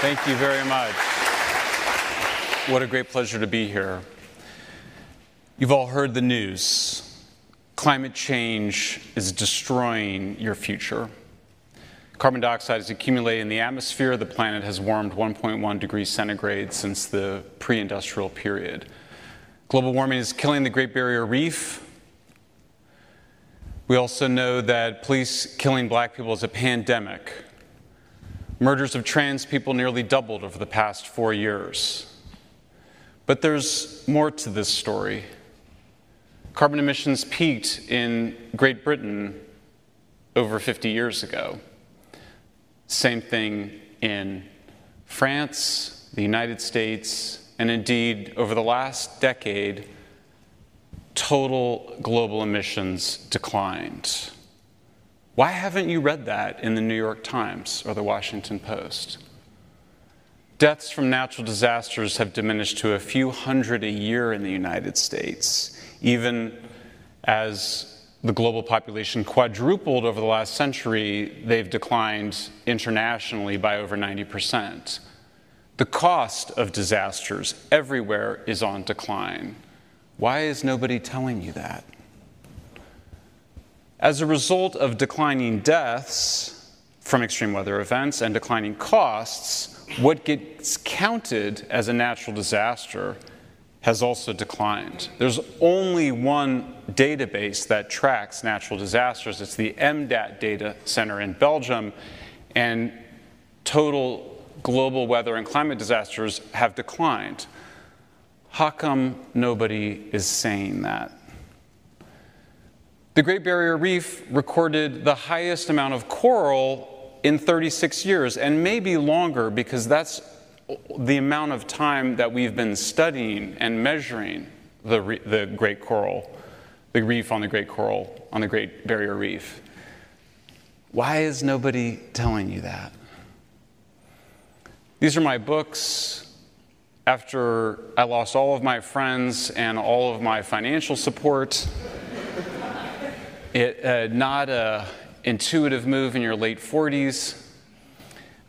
Thank you very much. What a great pleasure to be here. You've all heard the news. Climate change is destroying your future. Carbon dioxide is accumulating in the atmosphere. The planet has warmed 1.1 degrees centigrade since the pre industrial period. Global warming is killing the Great Barrier Reef. We also know that police killing black people is a pandemic. Murders of trans people nearly doubled over the past four years. But there's more to this story. Carbon emissions peaked in Great Britain over 50 years ago. Same thing in France, the United States, and indeed, over the last decade, total global emissions declined. Why haven't you read that in the New York Times or the Washington Post? Deaths from natural disasters have diminished to a few hundred a year in the United States, even as the global population quadrupled over the last century, they've declined internationally by over 90%. The cost of disasters everywhere is on decline. Why is nobody telling you that? As a result of declining deaths from extreme weather events and declining costs, what gets counted as a natural disaster has also declined. There's only one database that tracks natural disasters. It's the EMDAT data center in Belgium, and total global weather and climate disasters have declined. How come nobody is saying that? The Great Barrier Reef recorded the highest amount of coral in 36 years, and maybe longer because that's the amount of time that we've been studying and measuring the, the great coral, the reef on the great coral, on the Great Barrier Reef. Why is nobody telling you that? These are my books. After I lost all of my friends and all of my financial support, it, uh, not a intuitive move in your late 40s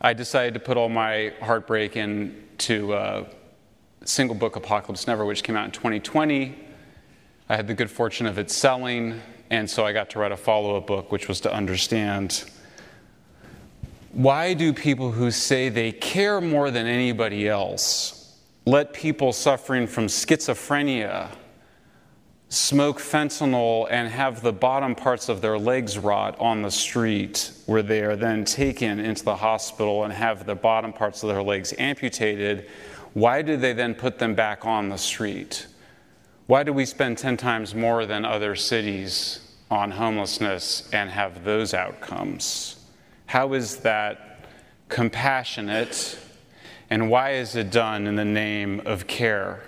I decided to put all my heartbreak into a single book, Apocalypse Never, which came out in 2020. I had the good fortune of it selling, and so I got to write a follow up book, which was to understand why do people who say they care more than anybody else let people suffering from schizophrenia smoke fentanyl and have the bottom parts of their legs rot on the street, where they are then taken into the hospital and have the bottom parts of their legs amputated, why do they then put them back on the street? Why do we spend 10 times more than other cities on homelessness and have those outcomes? How is that compassionate? And why is it done in the name of care?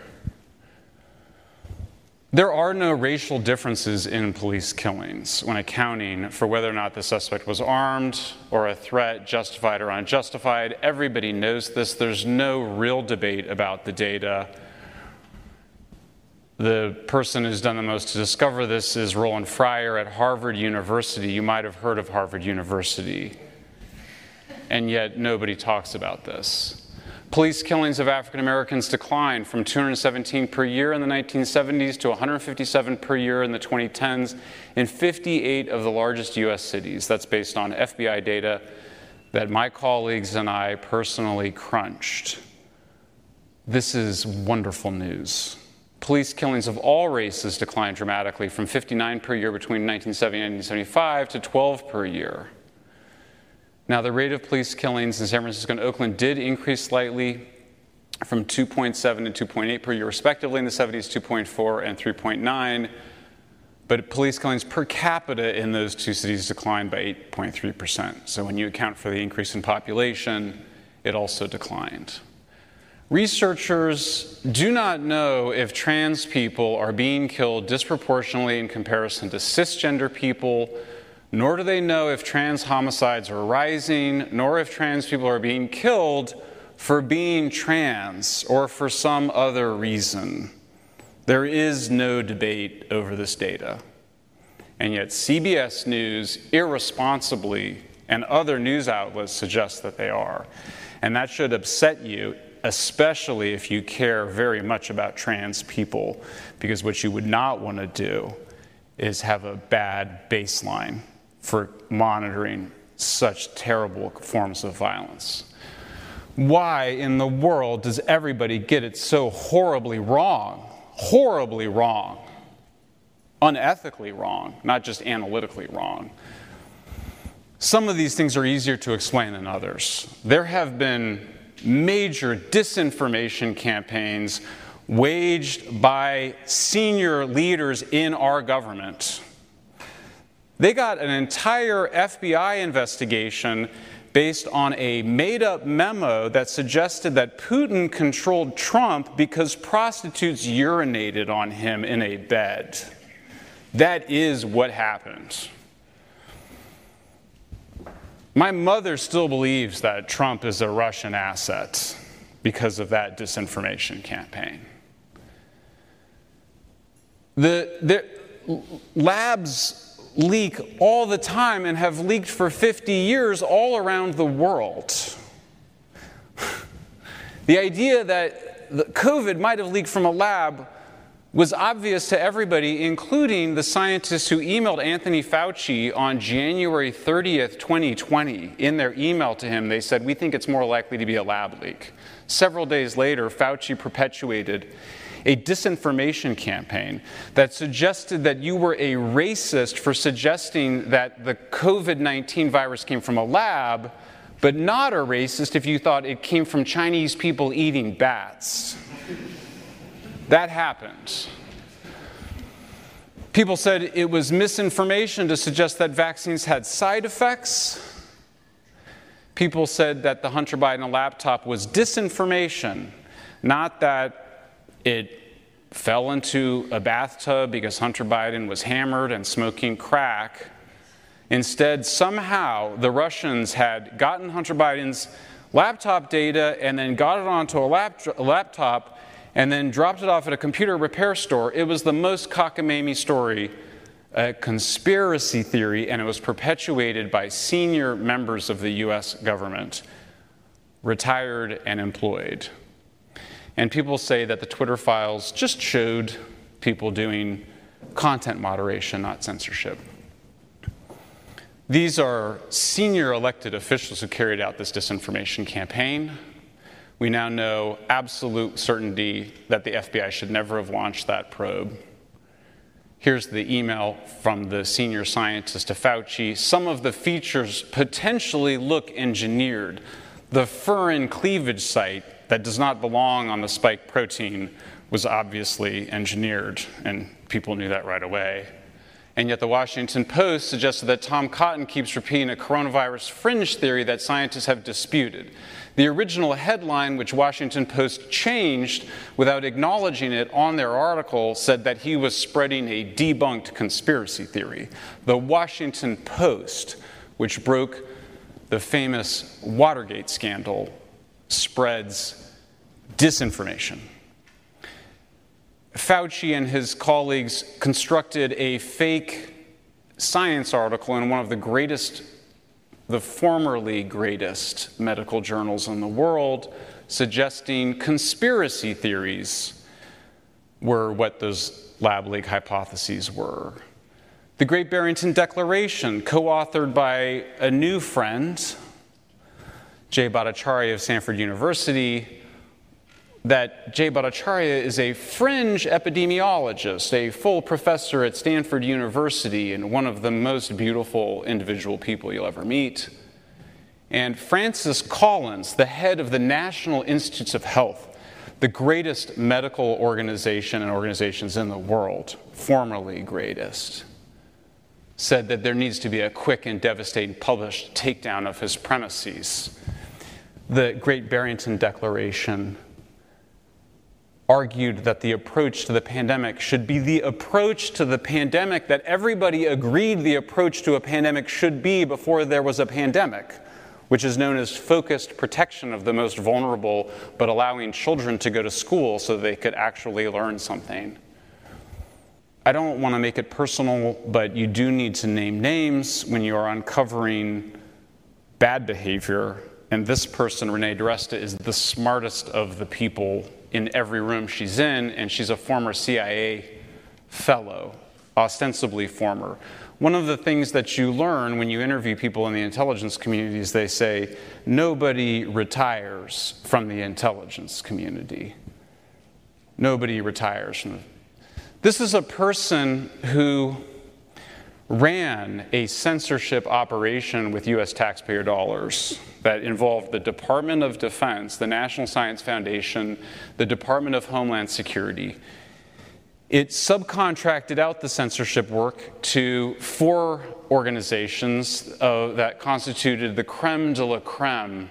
There are no racial differences in police killings when accounting for whether or not the suspect was armed or a threat, justified or unjustified. Everybody knows this. There's no real debate about the data. The person who's done the most to discover this is Roland Fryer at Harvard University. You might have heard of Harvard University, and yet nobody talks about this. Police killings of African Americans declined from 217 per year in the 1970s to 157 per year in the 2010s in 58 of the largest U.S. cities. That's based on FBI data that my colleagues and I personally crunched. This is wonderful news. Police killings of all races declined dramatically from 59 per year between 1970 and 1975 to 12 per year. Now, the rate of police killings in San Francisco and Oakland did increase slightly from 2.7 to 2.8 per year, respectively, in the 70s, 2.4 and 3.9. But police killings per capita in those two cities declined by 8.3%. So when you account for the increase in population, it also declined. Researchers do not know if trans people are being killed disproportionately in comparison to cisgender people nor do they know if trans homicides are rising, nor if trans people are being killed for being trans or for some other reason. There is no debate over this data. And yet, CBS News irresponsibly and other news outlets suggest that they are. And that should upset you, especially if you care very much about trans people, because what you would not want to do is have a bad baseline for monitoring such terrible forms of violence. Why in the world does everybody get it so horribly wrong? Horribly wrong. Unethically wrong, not just analytically wrong. Some of these things are easier to explain than others. There have been major disinformation campaigns waged by senior leaders in our government. They got an entire FBI investigation based on a made up memo that suggested that Putin controlled Trump because prostitutes urinated on him in a bed. That is what happened. My mother still believes that Trump is a Russian asset because of that disinformation campaign. The, the labs leak all the time and have leaked for 50 years all around the world. the idea that COVID might have leaked from a lab was obvious to everybody, including the scientists who emailed Anthony Fauci on January 30th, 2020. In their email to him, they said, We think it's more likely to be a lab leak. Several days later, Fauci perpetuated a disinformation campaign that suggested that you were a racist for suggesting that the COVID 19 virus came from a lab, but not a racist if you thought it came from Chinese people eating bats. that happened. People said it was misinformation to suggest that vaccines had side effects. People said that the Hunter Biden laptop was disinformation, not that it fell into a bathtub because Hunter Biden was hammered and smoking crack. Instead, somehow the Russians had gotten Hunter Biden's laptop data and then got it onto a, lap- a laptop and then dropped it off at a computer repair store. It was the most cockamamie story, a conspiracy theory, and it was perpetuated by senior members of the US government, retired and employed. And people say that the Twitter files just showed people doing content moderation, not censorship. These are senior elected officials who carried out this disinformation campaign. We now know absolute certainty that the FBI should never have launched that probe. Here's the email from the senior scientist to Fauci. Some of the features potentially look engineered. The furin cleavage site that does not belong on the spike protein was obviously engineered, and people knew that right away. And yet, the Washington Post suggested that Tom Cotton keeps repeating a coronavirus fringe theory that scientists have disputed. The original headline, which Washington Post changed without acknowledging it on their article, said that he was spreading a debunked conspiracy theory. The Washington Post, which broke the famous Watergate scandal, spreads disinformation. Fauci and his colleagues constructed a fake science article in one of the greatest, the formerly greatest medical journals in the world, suggesting conspiracy theories were what those lab leak hypotheses were. The Great Barrington Declaration, co authored by a new friend, Jay Bhattacharya of Stanford University, that Jay Bhattacharya is a fringe epidemiologist, a full professor at Stanford University, and one of the most beautiful individual people you'll ever meet. And Francis Collins, the head of the National Institutes of Health, the greatest medical organization and organizations in the world, formerly greatest, said that there needs to be a quick and devastating published takedown of his premises. The Great Barrington Declaration argued that the approach to the pandemic should be the approach to the pandemic that everybody agreed the approach to a pandemic should be before there was a pandemic, which is known as focused protection of the most vulnerable, but allowing children to go to school so they could actually learn something. I don't want to make it personal, but you do need to name names when you are uncovering bad behavior And this person, Renee DiResta, is the smartest of the people in every room she's in, and she's a former CIA fellow, ostensibly former. One of the things that you learn when you interview people in the intelligence community is they say, nobody retires from the intelligence community. Nobody retires from This is a person who ran a censorship operation with US taxpayer dollars that involved the Department of Defense, the National Science Foundation, the Department of Homeland Security. It subcontracted out the censorship work to four organizations uh, that constituted the creme de la creme,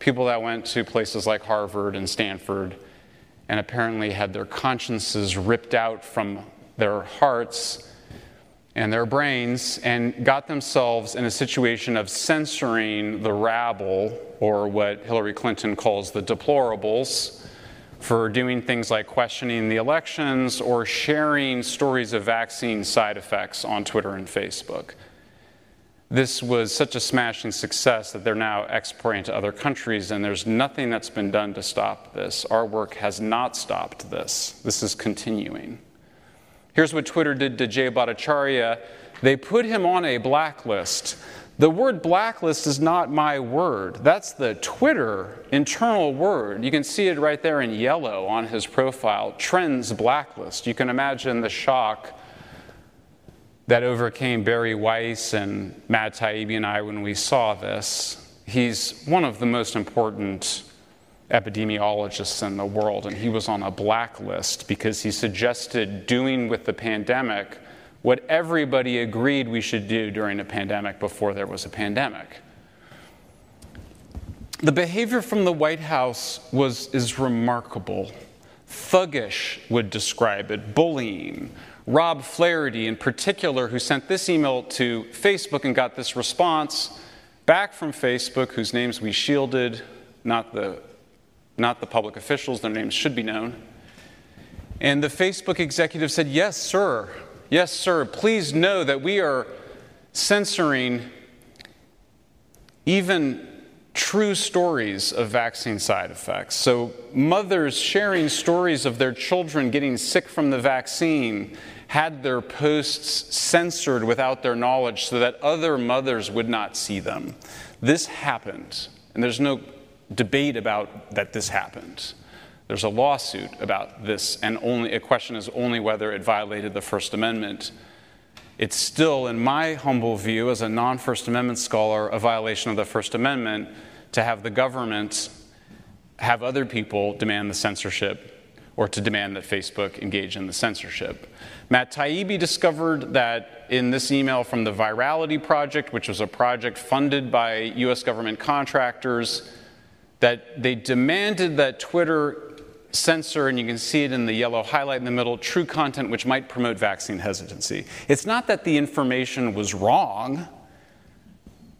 people that went to places like Harvard and Stanford and apparently had their consciences ripped out from their hearts and their brains and got themselves in a situation of censoring the rabble, or what Hillary Clinton calls the deplorables, for doing things like questioning the elections or sharing stories of vaccine side effects on Twitter and Facebook. This was such a smashing success that they're now exporting to other countries, and there's nothing that's been done to stop this. Our work has not stopped this. This is continuing. Here's what Twitter did to Jay Bhattacharya they put him on a blacklist. The word blacklist is not my word. That's the Twitter internal word. You can see it right there in yellow on his profile Trends Blacklist. You can imagine the shock that overcame Bari Weiss and Matt Taibbi and I when we saw this. He's one of the most important epidemiologists in the world, and he was on a blacklist because he suggested doing with the pandemic what everybody agreed we should do during a pandemic before there was a pandemic. The behavior from the White House was, is remarkable. Thuggish would describe it, bullying. Rob Flaherty, in particular, who sent this email to Facebook and got this response back from Facebook, whose names we shielded, not the not the public officials, their names should be known. And the Facebook executive said, Yes, sir. Yes, sir. Please know that we are censoring even true stories of vaccine side effects. So, mothers sharing stories of their children getting sick from the vaccine had their posts censored without their knowledge so that other mothers would not see them. This happened, and there's no debate about that this happened. There's a lawsuit about this, and only a question is only whether it violated the First Amendment. It's still, in my humble view, as a non First Amendment scholar, a violation of the First Amendment to have the government have other people demand the censorship or to demand that Facebook engage in the censorship. Matt Taibbi discovered that in this email from the Virality Project, which was a project funded by US government contractors, that they demanded that Twitter censor, and you can see it in the yellow highlight in the middle, true content which might promote vaccine hesitancy. It's not that the information was wrong,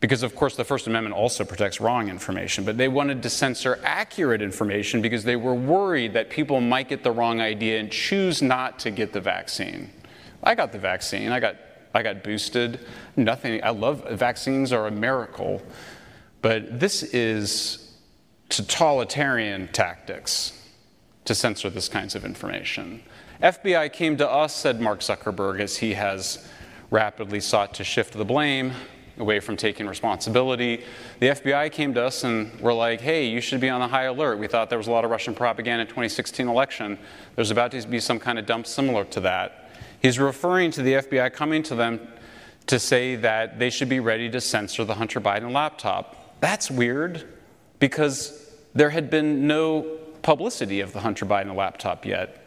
because of course the First Amendment also protects wrong information, but they wanted to censor accurate information because they were worried that people might get the wrong idea and choose not to get the vaccine. I got the vaccine, I got, I got boosted. Nothing, I love vaccines are a miracle, but this is totalitarian tactics to censor this kinds of information. FBI came to us, said Mark Zuckerberg, as he has rapidly sought to shift the blame away from taking responsibility. The FBI came to us and were like, hey, you should be on the high alert. We thought there was a lot of Russian propaganda in 2016 election. There's about to be some kind of dump similar to that. He's referring to the FBI coming to them to say that they should be ready to censor the Hunter Biden laptop. That's weird because there had been no publicity of the Hunter Biden laptop yet.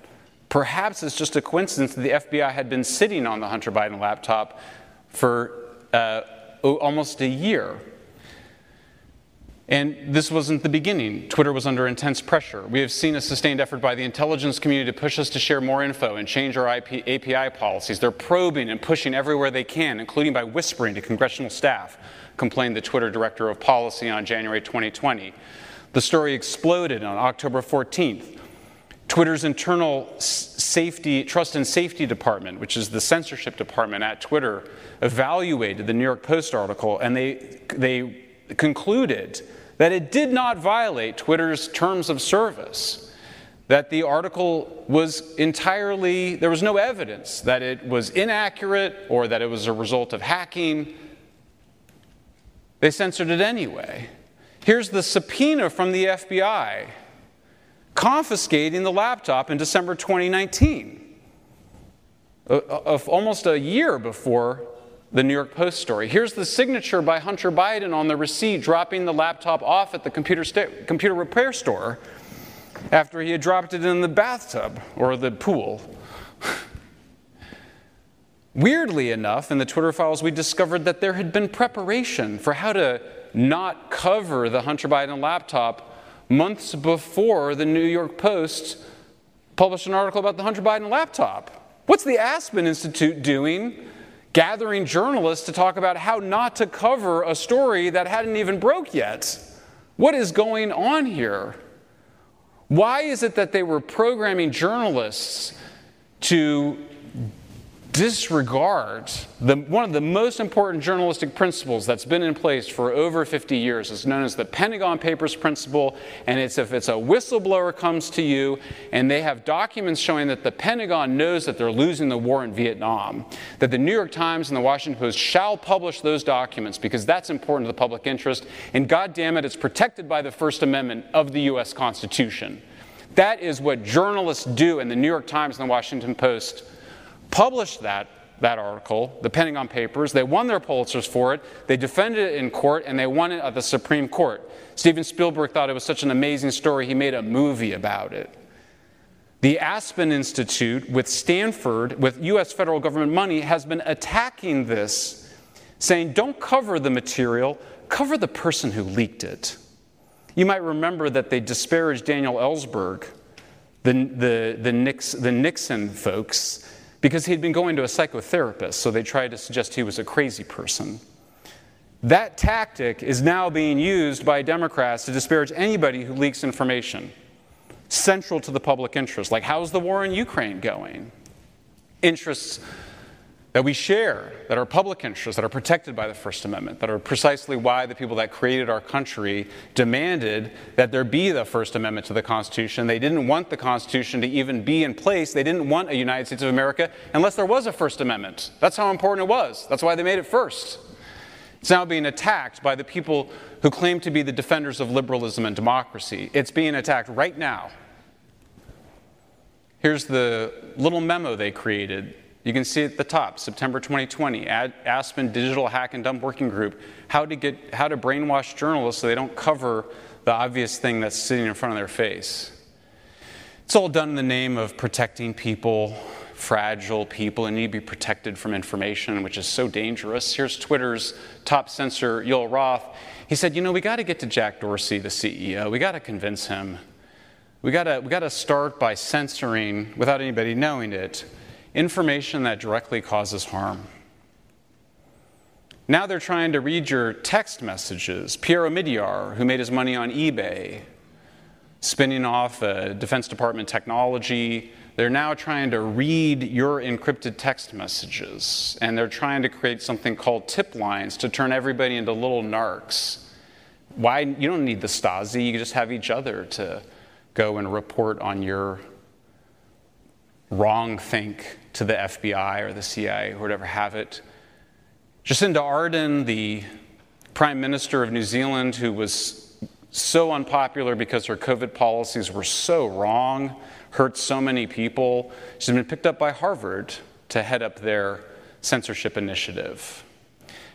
Perhaps it's just a coincidence that the FBI had been sitting on the Hunter Biden laptop for uh, almost a year. And this wasn't the beginning. Twitter was under intense pressure. We have seen a sustained effort by the intelligence community to push us to share more info and change our IP, API policies. They're probing and pushing everywhere they can, including by whispering to congressional staff, complained the Twitter director of policy on January 2020. The story exploded on October 14th. Twitter's internal safety, trust and safety department, which is the censorship department at Twitter, evaluated the New York Post article and they, they concluded that it did not violate Twitter's terms of service, that the article was entirely, there was no evidence that it was inaccurate or that it was a result of hacking. They censored it anyway. Here's the subpoena from the FBI confiscating the laptop in December 2019, uh, uh, of almost a year before the New York Post story. Here's the signature by Hunter Biden on the receipt dropping the laptop off at the computer, sta- computer repair store after he had dropped it in the bathtub or the pool. Weirdly enough, in the Twitter files, we discovered that there had been preparation for how to not cover the Hunter Biden laptop months before the New York Post published an article about the Hunter Biden laptop. What's the Aspen Institute doing? Gathering journalists to talk about how not to cover a story that hadn't even broke yet. What is going on here? Why is it that they were programming journalists to disregard the, one of the most important journalistic principles that's been in place for over 50 years. It's known as the Pentagon Papers principle, and it's if it's a whistleblower comes to you and they have documents showing that the Pentagon knows that they're losing the war in Vietnam, that the New York Times and the Washington Post shall publish those documents because that's important to the public interest, and God damn it, it's protected by the First Amendment of the U.S. Constitution. That is what journalists do, and the New York Times and the Washington Post published that, that article, the Pentagon Papers. They won their Pulitzers for it. They defended it in court, and they won it at the Supreme Court. Steven Spielberg thought it was such an amazing story, he made a movie about it. The Aspen Institute with Stanford, with US federal government money, has been attacking this, saying, don't cover the material, cover the person who leaked it. You might remember that they disparaged Daniel Ellsberg, the, the, the, Nix, the Nixon folks, because he'd been going to a psychotherapist, so they tried to suggest he was a crazy person. That tactic is now being used by Democrats to disparage anybody who leaks information central to the public interest, like how's the war in Ukraine going? Interests that we share, that are public interests, that are protected by the First Amendment, that are precisely why the people that created our country demanded that there be the First Amendment to the Constitution. They didn't want the Constitution to even be in place. They didn't want a United States of America unless there was a First Amendment. That's how important it was. That's why they made it first. It's now being attacked by the people who claim to be the defenders of liberalism and democracy. It's being attacked right now. Here's the little memo they created you can see at the top, September 2020, Aspen Digital Hack and Dump Working Group, how to, get, how to brainwash journalists so they don't cover the obvious thing that's sitting in front of their face. It's all done in the name of protecting people, fragile people, and need to be protected from information, which is so dangerous. Here's Twitter's top censor, Yoel Roth. He said, You know, we got to get to Jack Dorsey, the CEO. We got to convince him. We got to we got to start by censoring, without anybody knowing it, information that directly causes harm. Now they're trying to read your text messages. Pierre Omidyar, who made his money on eBay, spinning off a Defense Department technology, they're now trying to read your encrypted text messages. And they're trying to create something called tip lines to turn everybody into little narcs. Why? You don't need the Stasi, you just have each other to go and report on your wrong think to the FBI or the CIA or whatever have it. Jacinda Ardern, the Prime Minister of New Zealand, who was so unpopular because her COVID policies were so wrong, hurt so many people, she's been picked up by Harvard to head up their censorship initiative.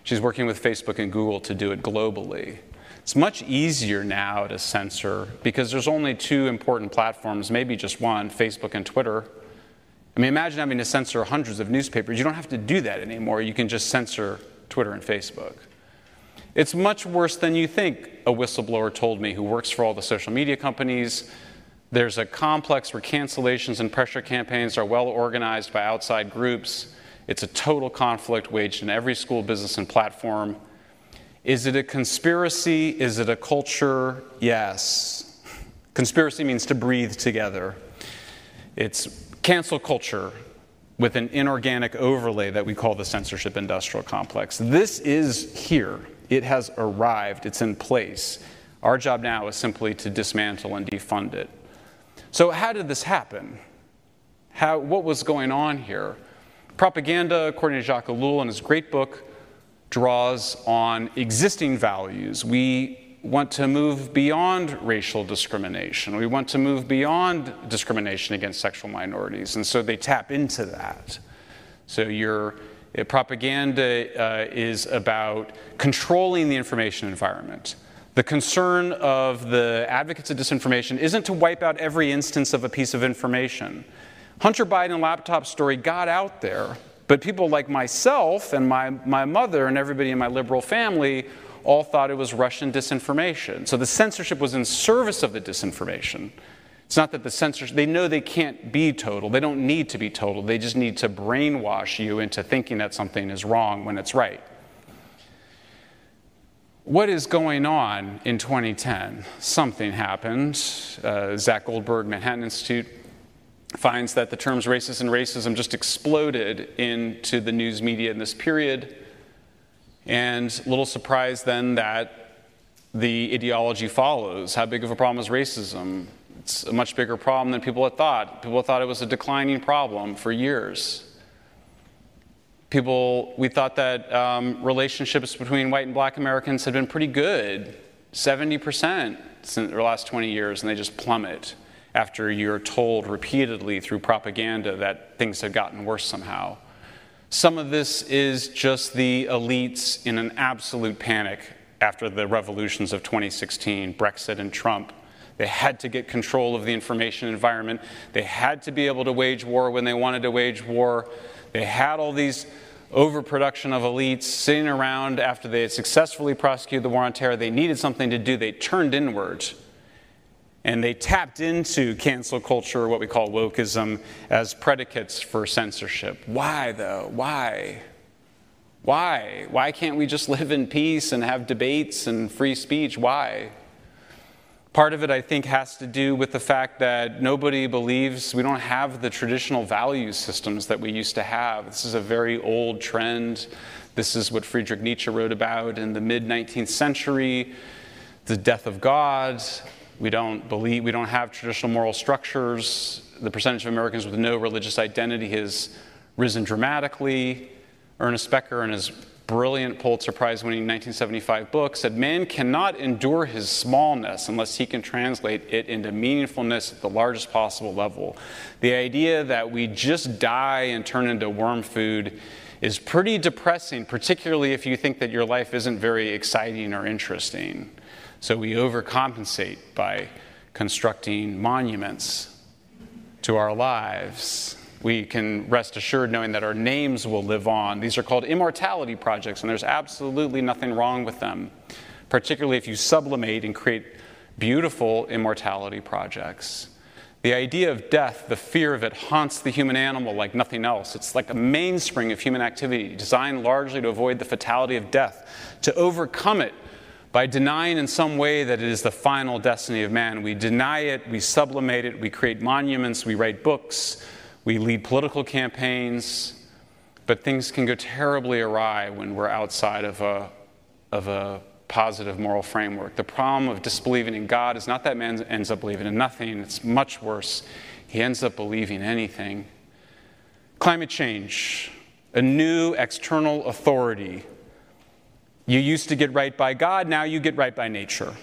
She's working with Facebook and Google to do it globally. It's much easier now to censor because there's only two important platforms, maybe just one Facebook and Twitter. I mean, imagine having to censor hundreds of newspapers. You don't have to do that anymore. You can just censor Twitter and Facebook. It's much worse than you think, a whistleblower told me who works for all the social media companies. There's a complex where cancellations and pressure campaigns are well organized by outside groups. It's a total conflict waged in every school, business, and platform. Is it a conspiracy? Is it a culture? Yes. Conspiracy means to breathe together. It's cancel culture with an inorganic overlay that we call the censorship industrial complex. This is here. It has arrived, it's in place. Our job now is simply to dismantle and defund it. So, how did this happen? How, what was going on here? Propaganda, according to Jacques Ellul in his great book, draws on existing values. We want to move beyond racial discrimination. We want to move beyond discrimination against sexual minorities. And so they tap into that. So your uh, propaganda uh, is about controlling the information environment. The concern of the advocates of disinformation isn't to wipe out every instance of a piece of information. Hunter Biden laptop story got out there but people like myself and my, my mother and everybody in my liberal family all thought it was Russian disinformation. So the censorship was in service of the disinformation. It's not that the censorship, they know they can't be total. They don't need to be total. They just need to brainwash you into thinking that something is wrong when it's right. What is going on in 2010? Something happened. Uh, Zach Goldberg, Manhattan Institute, finds that the terms racist and racism just exploded into the news media in this period. And little surprise then that the ideology follows. How big of a problem is racism? It's a much bigger problem than people had thought. People thought it was a declining problem for years. People, we thought that um, relationships between white and black Americans had been pretty good 70% in the last 20 years, and they just plummet after you're told repeatedly through propaganda that things have gotten worse somehow. Some of this is just the elites in an absolute panic after the revolutions of 2016, Brexit and Trump. They had to get control of the information environment. They had to be able to wage war when they wanted to wage war. They had all these overproduction of elites sitting around after they had successfully prosecuted the war on terror. They needed something to do. They turned inward and they tapped into cancel culture, what we call wokeism, as predicates for censorship. Why, though? Why? Why? Why can't we just live in peace and have debates and free speech? Why? Part of it, I think, has to do with the fact that nobody believes we don't have the traditional value systems that we used to have. This is a very old trend. This is what Friedrich Nietzsche wrote about in the mid 19th century the death of God, we don't believe, we don't have traditional moral structures. The percentage of Americans with no religious identity has risen dramatically. Ernest Becker, in his brilliant Pulitzer Prize winning 1975 book, said man cannot endure his smallness unless he can translate it into meaningfulness at the largest possible level. The idea that we just die and turn into worm food is pretty depressing, particularly if you think that your life isn't very exciting or interesting. So we overcompensate by constructing monuments to our lives. We can rest assured knowing that our names will live on. These are called immortality projects, and there's absolutely nothing wrong with them, particularly if you sublimate and create beautiful immortality projects. The idea of death, the fear of it, haunts the human animal like nothing else. It's like a mainspring of human activity, designed largely to avoid the fatality of death. To overcome it, by denying in some way that it is the final destiny of man. We deny it, we sublimate it, we create monuments, we write books, we lead political campaigns, but things can go terribly awry when we're outside of a, of a positive moral framework. The problem of disbelieving in God is not that man ends up believing in nothing, it's much worse. He ends up believing anything. Climate change, a new external authority you used to get right by God, now you get right by nature.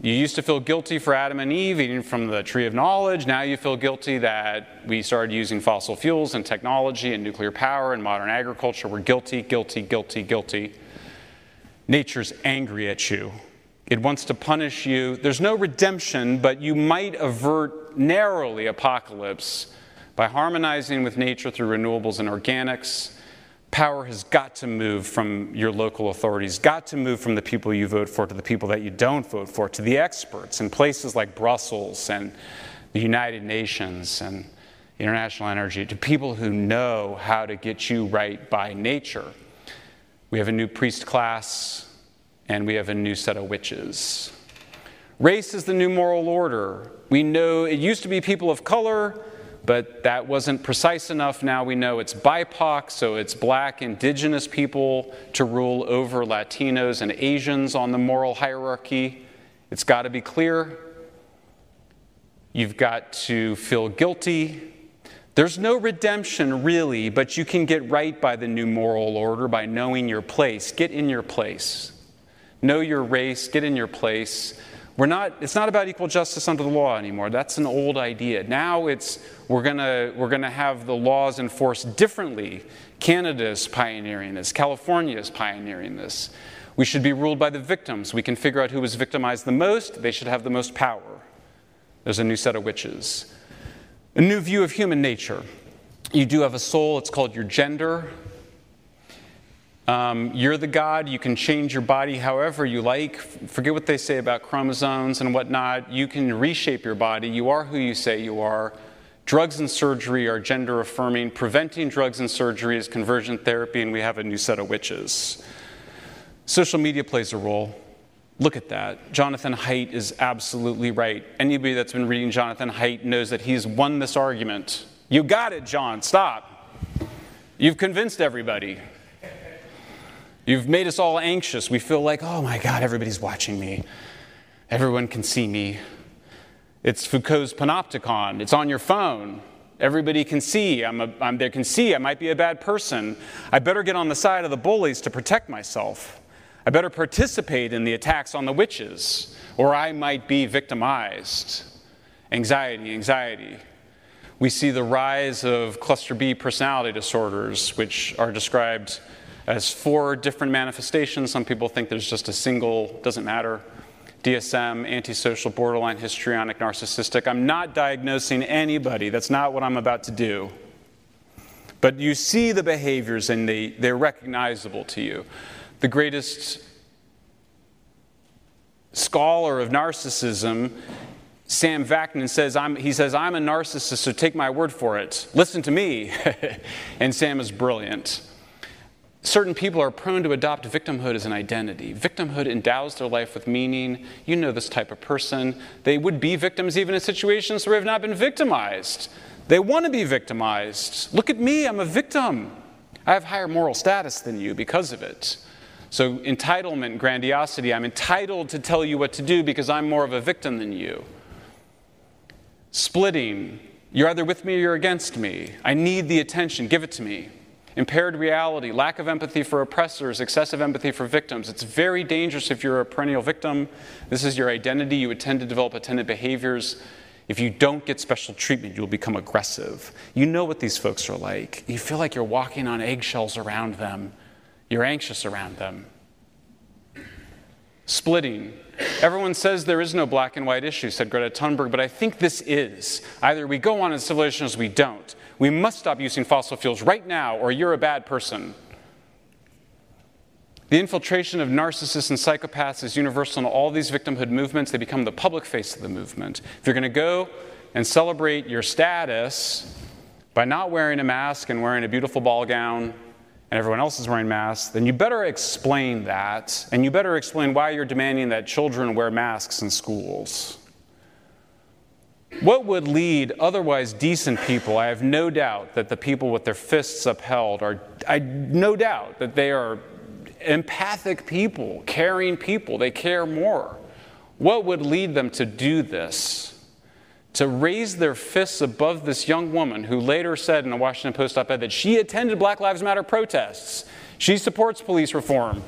You used to feel guilty for Adam and Eve eating from the tree of knowledge. Now you feel guilty that we started using fossil fuels and technology and nuclear power and modern agriculture. We're guilty, guilty, guilty, guilty. Nature's angry at you. It wants to punish you. There's no redemption, but you might avert narrowly apocalypse by harmonizing with nature through renewables and organics power has got to move from your local authorities, got to move from the people you vote for to the people that you don't vote for, to the experts in places like Brussels and the United Nations and International Energy, to people who know how to get you right by nature. We have a new priest class and we have a new set of witches. Race is the new moral order. We know it used to be people of color but that wasn't precise enough. Now we know it's BIPOC, so it's black, indigenous people to rule over Latinos and Asians on the moral hierarchy. It's got to be clear. You've got to feel guilty. There's no redemption, really, but you can get right by the new moral order by knowing your place. Get in your place. Know your race, get in your place. We're not, it's not about equal justice under the law anymore. That's an old idea. Now it's we're gonna, we're gonna have the laws enforced differently. Canada is pioneering this, California is pioneering this. We should be ruled by the victims. We can figure out who was victimized the most, they should have the most power. There's a new set of witches. A new view of human nature. You do have a soul, it's called your gender. Um, you're the God. You can change your body however you like. Forget what they say about chromosomes and whatnot. You can reshape your body. You are who you say you are. Drugs and surgery are gender affirming. Preventing drugs and surgery is conversion therapy, and we have a new set of witches. Social media plays a role. Look at that. Jonathan Haidt is absolutely right. Anybody that's been reading Jonathan Haidt knows that he's won this argument. You got it, John. Stop. You've convinced everybody. You've made us all anxious. We feel like, oh my God, everybody's watching me. Everyone can see me. It's Foucault's panopticon. It's on your phone. Everybody can see. I'm, a, I'm they can see I might be a bad person. I better get on the side of the bullies to protect myself. I better participate in the attacks on the witches, or I might be victimized. Anxiety, anxiety. We see the rise of cluster B personality disorders, which are described as four different manifestations. Some people think there's just a single, doesn't matter. DSM, antisocial, borderline, histrionic, narcissistic. I'm not diagnosing anybody. That's not what I'm about to do. But you see the behaviors and they, they're recognizable to you. The greatest scholar of narcissism, Sam Vaknin, says, I'm, he says, I'm a narcissist, so take my word for it. Listen to me. and Sam is brilliant certain people are prone to adopt victimhood as an identity. Victimhood endows their life with meaning. You know this type of person. They would be victims even in situations where they've not been victimized. They want to be victimized. Look at me, I'm a victim. I have higher moral status than you because of it. So, entitlement, grandiosity, I'm entitled to tell you what to do because I'm more of a victim than you. Splitting, you're either with me or you're against me. I need the attention, give it to me impaired reality, lack of empathy for oppressors, excessive empathy for victims. It's very dangerous if you're a perennial victim. This is your identity. You would tend to develop attendant behaviors. If you don't get special treatment, you'll become aggressive. You know what these folks are like. You feel like you're walking on eggshells around them, you're anxious around them. Splitting. Everyone says there is no black and white issue, said Greta Thunberg, but I think this is. Either we go on as civilizations or we don't. We must stop using fossil fuels right now, or you're a bad person. The infiltration of narcissists and psychopaths is universal in all these victimhood movements. They become the public face of the movement. If you're going to go and celebrate your status by not wearing a mask and wearing a beautiful ball gown, and everyone else is wearing masks, then you better explain that, and you better explain why you're demanding that children wear masks in schools. What would lead otherwise decent people? I have no doubt that the people with their fists upheld are, I no doubt that they are empathic people, caring people. They care more. What would lead them to do this? To raise their fists above this young woman who later said in a Washington Post op ed that she attended Black Lives Matter protests. She supports police reform.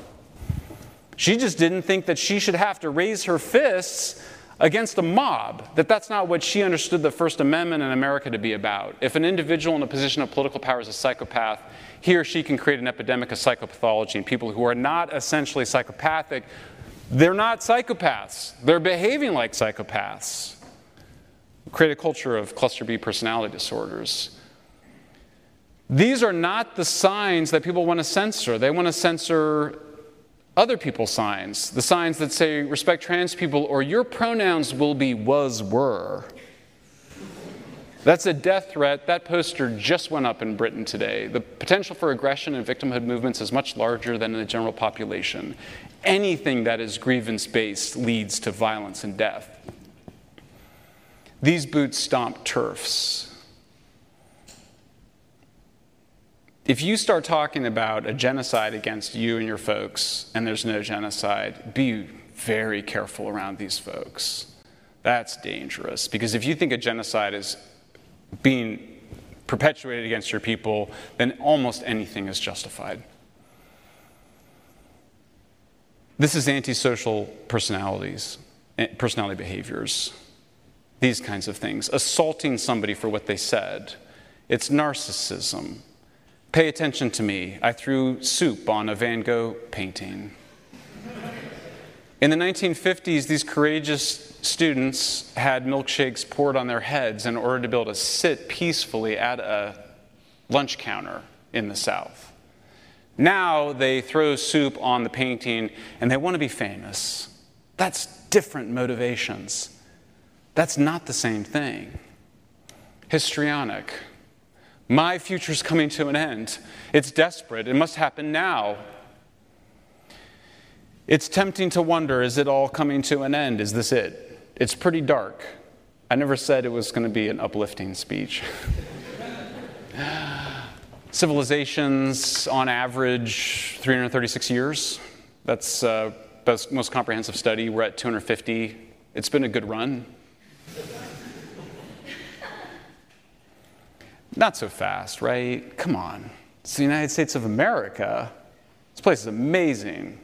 She just didn't think that she should have to raise her fists against a mob, that that's not what she understood the First Amendment in America to be about. If an individual in a position of political power is a psychopath, he or she can create an epidemic of psychopathology, and people who are not essentially psychopathic, they're not psychopaths. They're behaving like psychopaths. Create a culture of cluster B personality disorders. These are not the signs that people want to censor. They want to censor other people's signs, the signs that say respect trans people or your pronouns will be was, were. That's a death threat. That poster just went up in Britain today. The potential for aggression and victimhood movements is much larger than in the general population. Anything that is grievance based leads to violence and death. These boots stomp TERFs. If you start talking about a genocide against you and your folks and there's no genocide, be very careful around these folks. That's dangerous because if you think a genocide is being perpetuated against your people, then almost anything is justified. This is antisocial personalities, eh, personality behaviors, these kinds of things. Assaulting somebody for what they said. It's narcissism. Pay attention to me. I threw soup on a Van Gogh painting. In the 1950s, these courageous students had milkshakes poured on their heads in order to be able to sit peacefully at a lunch counter in the South. Now they throw soup on the painting and they want to be famous. That's different motivations. That's not the same thing. Histrionic. My future's coming to an end. It's desperate. It must happen now. It's tempting to wonder is it all coming to an end? Is this it? It's pretty dark. I never said it was going to be an uplifting speech. Civilizations, on average, 336 years. That's uh, most comprehensive study. We're at 250. It's been a good run. Not so fast, right? Come on. It's the United States of America. This place is amazing.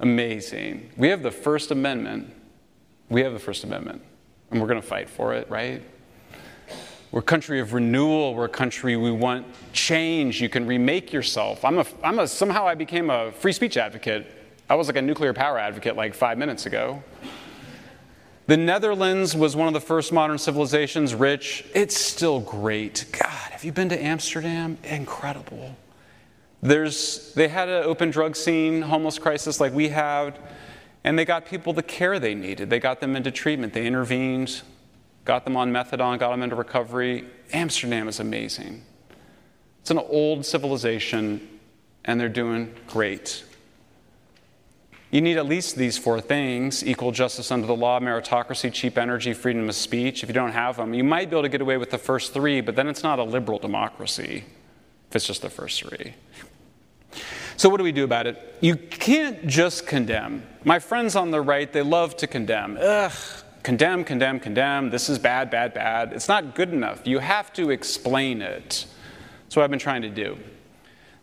Amazing. We have the First Amendment. We have the First Amendment, and we're going to fight for it, right? We're a country of renewal. We're a country we want change. You can remake yourself. I'm a, I'm a, somehow I became a free speech advocate. I was like a nuclear power advocate like five minutes ago. The Netherlands was one of the first modern civilizations, rich. It's still great. God, have you been to Amsterdam? Incredible. There's, they had an open drug scene, homeless crisis like we have, and they got people the care they needed. They got them into treatment. They intervened, got them on methadone, got them into recovery. Amsterdam is amazing. It's an old civilization, and they're doing great. You need at least these four things equal justice under the law, meritocracy, cheap energy, freedom of speech. If you don't have them, you might be able to get away with the first three, but then it's not a liberal democracy if it's just the first three. So, what do we do about it? You can't just condemn. My friends on the right, they love to condemn. Ugh, condemn, condemn, condemn. This is bad, bad, bad. It's not good enough. You have to explain it. That's what I've been trying to do.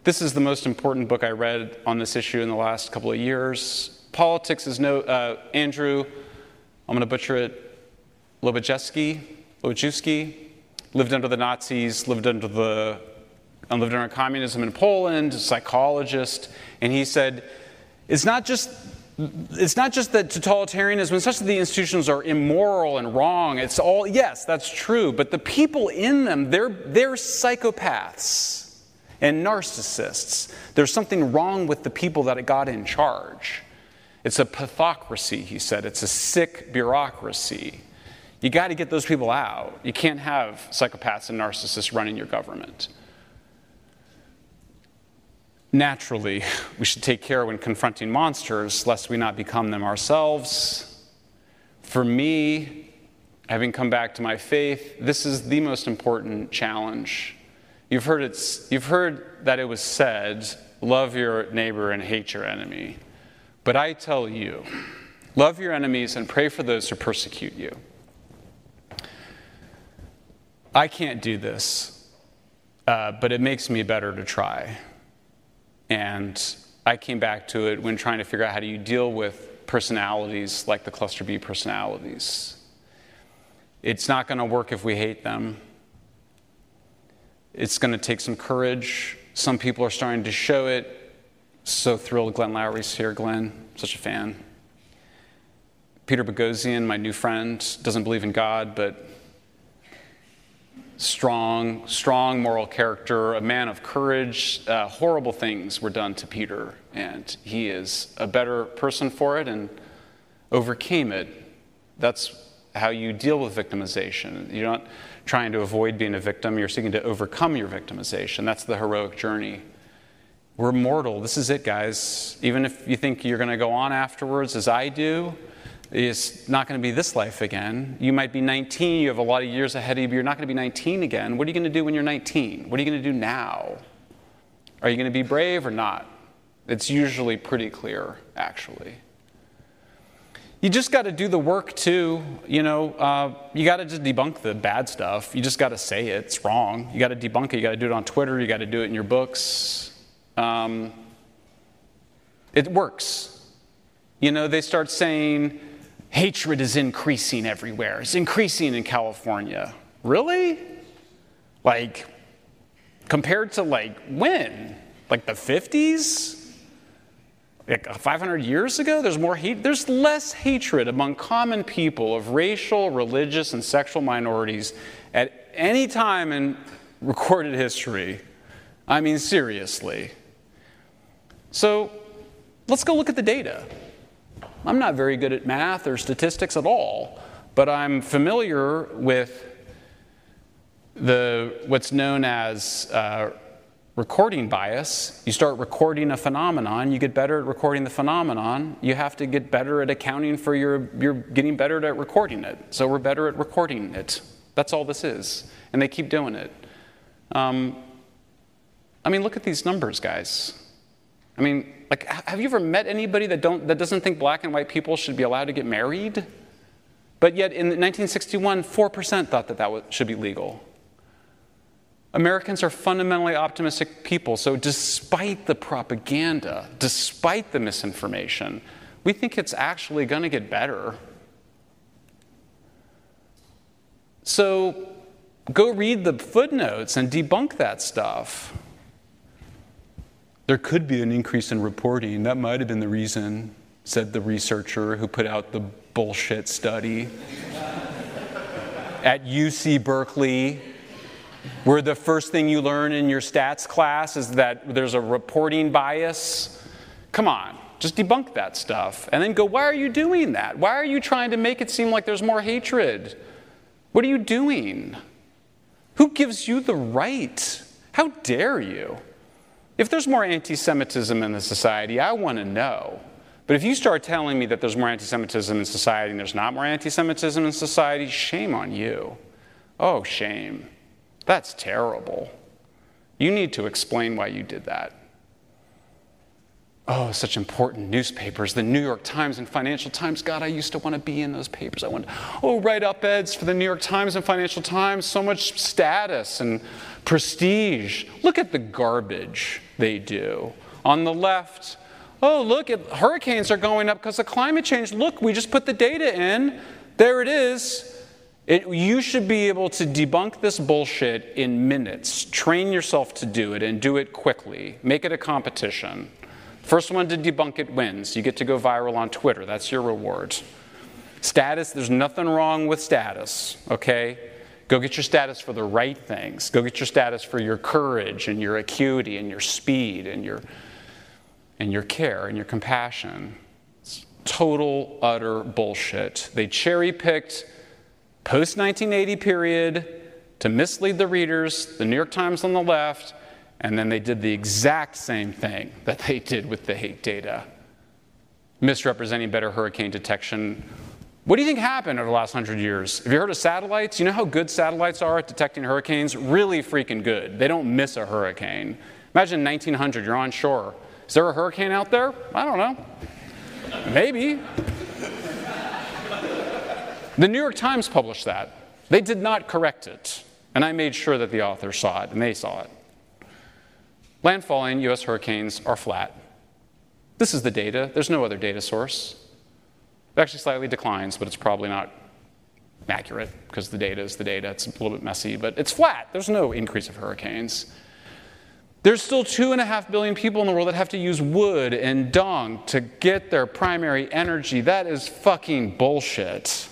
This is the most important book I read on this issue in the last couple of years. Politics is no, uh, Andrew, I'm going to butcher it, Lobaczewski, Lobachewski, lived under the Nazis, lived under the and lived under communism in Poland, psychologist, and he said, it's not just it's not just that totalitarianism, it's not that the institutions are immoral and wrong. It's all, yes, that's true, but the people in them, they're, they're psychopaths and narcissists. There's something wrong with the people that got in charge. It's a pathocracy, he said. It's a sick bureaucracy. You got to get those people out. You can't have psychopaths and narcissists running your government. Naturally, we should take care when confronting monsters, lest we not become them ourselves. For me, having come back to my faith, this is the most important challenge You've heard, it's, you've heard that it was said, love your neighbor and hate your enemy. But I tell you, love your enemies and pray for those who persecute you. I can't do this, uh, but it makes me better to try. And I came back to it when trying to figure out how do you deal with personalities like the cluster B personalities. It's not going to work if we hate them. It's going to take some courage. Some people are starting to show it. So thrilled Glenn Loury's here. Glenn, such a fan. Peter Boghossian, my new friend, doesn't believe in God, but strong, strong moral character, a man of courage. Uh, horrible things were done to Peter, and he is a better person for it and overcame it. That's how you deal with victimization. You're not trying to avoid being a victim, you're seeking to overcome your victimization. That's the heroic journey. We're mortal. This is it, guys. Even if you think you're going to go on afterwards, as I do, it's not going to be this life again. You might be 19, you have a lot of years ahead of you, but you're not going to be 19 again. What are you going to do when you're 19? What are you going to do now? Are you going to be brave or not? It's usually pretty clear, actually. You just got to do the work too. You know, uh, you got to just debunk the bad stuff. You just got to say it. it's wrong. You got to debunk it. You got to do it on Twitter. You got to do it in your books. Um, it works. You know, they start saying hatred is increasing everywhere. It's increasing in California. Really? Like, compared to like when? Like the 50s? Like 500 years ago? There's more hate. There's less hatred among common people of racial, religious, and sexual minorities at any time in recorded history. I mean, seriously. So let's go look at the data. I'm not very good at math or statistics at all, but I'm familiar with the, what's known as uh, recording bias. You start recording a phenomenon, you get better at recording the phenomenon. You have to get better at accounting for your, you're getting better at recording it. So we're better at recording it. That's all this is. And they keep doing it. Um, I mean, look at these numbers, guys. I mean, like, have you ever met anybody that, don't, that doesn't think black and white people should be allowed to get married? But yet in 1961, 4% thought that that should be legal. Americans are fundamentally optimistic people, so despite the propaganda, despite the misinformation, we think it's actually going to get better. So go read the footnotes and debunk that stuff. There could be an increase in reporting. That might have been the reason, said the researcher who put out the bullshit study at UC Berkeley where the first thing you learn in your stats class is that there's a reporting bias. Come on, just debunk that stuff. And then go, why are you doing that? Why are you trying to make it seem like there's more hatred? What are you doing? Who gives you the right? How dare you? If there's more anti Semitism in the society, I want to know. But if you start telling me that there's more anti Semitism in society and there's not more anti Semitism in society, shame on you. Oh, shame. That's terrible. You need to explain why you did that. Oh, such important newspapers, the New York Times and Financial Times. God, I used to want to be in those papers. I want, oh, write op-eds for the New York Times and Financial Times. So much status and prestige. Look at the garbage they do. On the left, oh, look, at, hurricanes are going up because of climate change. Look, we just put the data in. There it is. It, you should be able to debunk this bullshit in minutes. Train yourself to do it and do it quickly. Make it a competition. First one to debunk it wins. You get to go viral on Twitter. That's your reward. Status, there's nothing wrong with status, okay? Go get your status for the right things. Go get your status for your courage and your acuity and your speed and your, and your care and your compassion. It's total, utter bullshit. They cherry picked post 1980 period to mislead the readers, the New York Times on the left, and then they did the exact same thing that they did with the hate data, misrepresenting better hurricane detection. What do you think happened over the last hundred years? Have you heard of satellites? You know how good satellites are at detecting hurricanes? Really freaking good. They don't miss a hurricane. Imagine 1900, you're on shore. Is there a hurricane out there? I don't know. Maybe. The New York Times published that. They did not correct it. And I made sure that the author saw it and they saw it. Landfalling U.S. hurricanes are flat. This is the data. There's no other data source. It actually slightly declines, but it's probably not accurate because the data is the data. It's a little bit messy, but it's flat. There's no increase of hurricanes. There's still two and a half billion people in the world that have to use wood and dung to get their primary energy. That is fucking bullshit.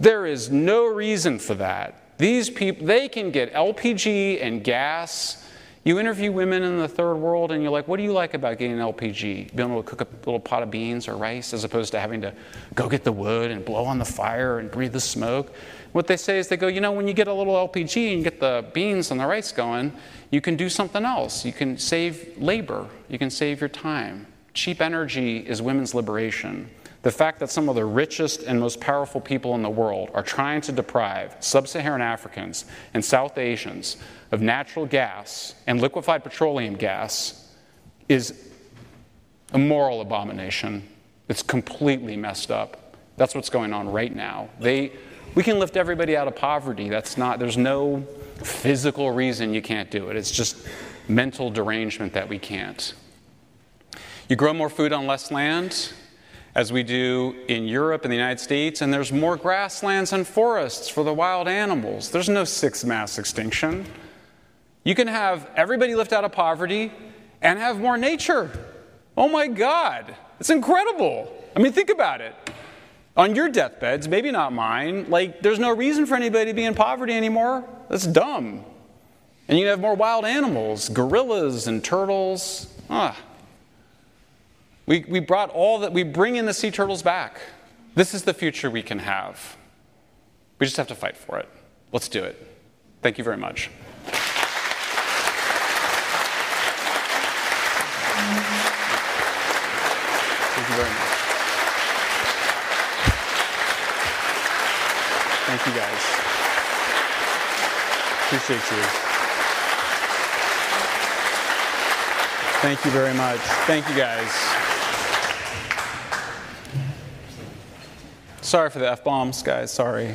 There is no reason for that. These people, they can get LPG and gas. You interview women in the third world and you're like, what do you like about getting LPG? Being able to cook a little pot of beans or rice as opposed to having to go get the wood and blow on the fire and breathe the smoke. What they say is they go, you know, when you get a little LPG and get the beans and the rice going, you can do something else. You can save labor, you can save your time. Cheap energy is women's liberation. The fact that some of the richest and most powerful people in the world are trying to deprive sub Saharan Africans and South Asians of natural gas and liquefied petroleum gas is a moral abomination. It's completely messed up. That's what's going on right now. They, we can lift everybody out of poverty. That's not, there's no physical reason you can't do it. It's just mental derangement that we can't. You grow more food on less land, as we do in Europe and the United States, and there's more grasslands and forests for the wild animals. There's no sixth mass extinction. You can have everybody lift out of poverty and have more nature. Oh my God, it's incredible. I mean, think about it. On your deathbeds, maybe not mine, like there's no reason for anybody to be in poverty anymore. That's dumb. And you have more wild animals, gorillas and turtles. Ah, we, we brought all that, we bring in the sea turtles back. This is the future we can have. We just have to fight for it. Let's do it. Thank you very much. Thank you very much. Thank you guys. Appreciate you. Thank you very much. Thank you guys. Sorry for the F bombs, guys. Sorry.